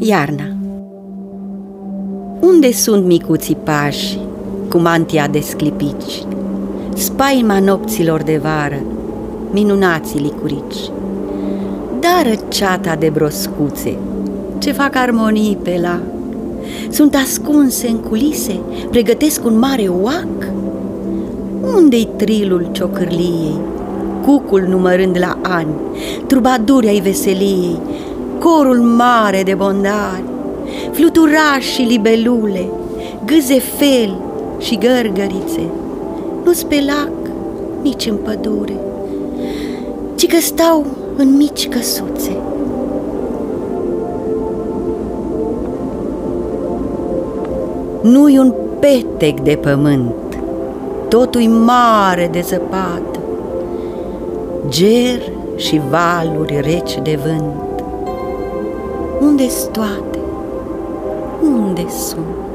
Iarna Unde sunt micuții pași cu mantia de sclipici? Spaima nopților de vară, minunații licurici. Dară ceata de broscuțe, ce fac armonii pe la. Sunt ascunse în culise, pregătesc un mare oac? Unde-i trilul ciocârliei, cucul numărând la ani, trubaduri ai veseliei, corul mare de bondari, fluturași și libelule, gâze fel și gărgărițe, nu-s pe lac, nici în pădure, ci că stau în mici căsuțe. Nu-i un petec de pământ, totul mare de zăpadă, ger și valuri reci de vânt unde toate? Unde sunt?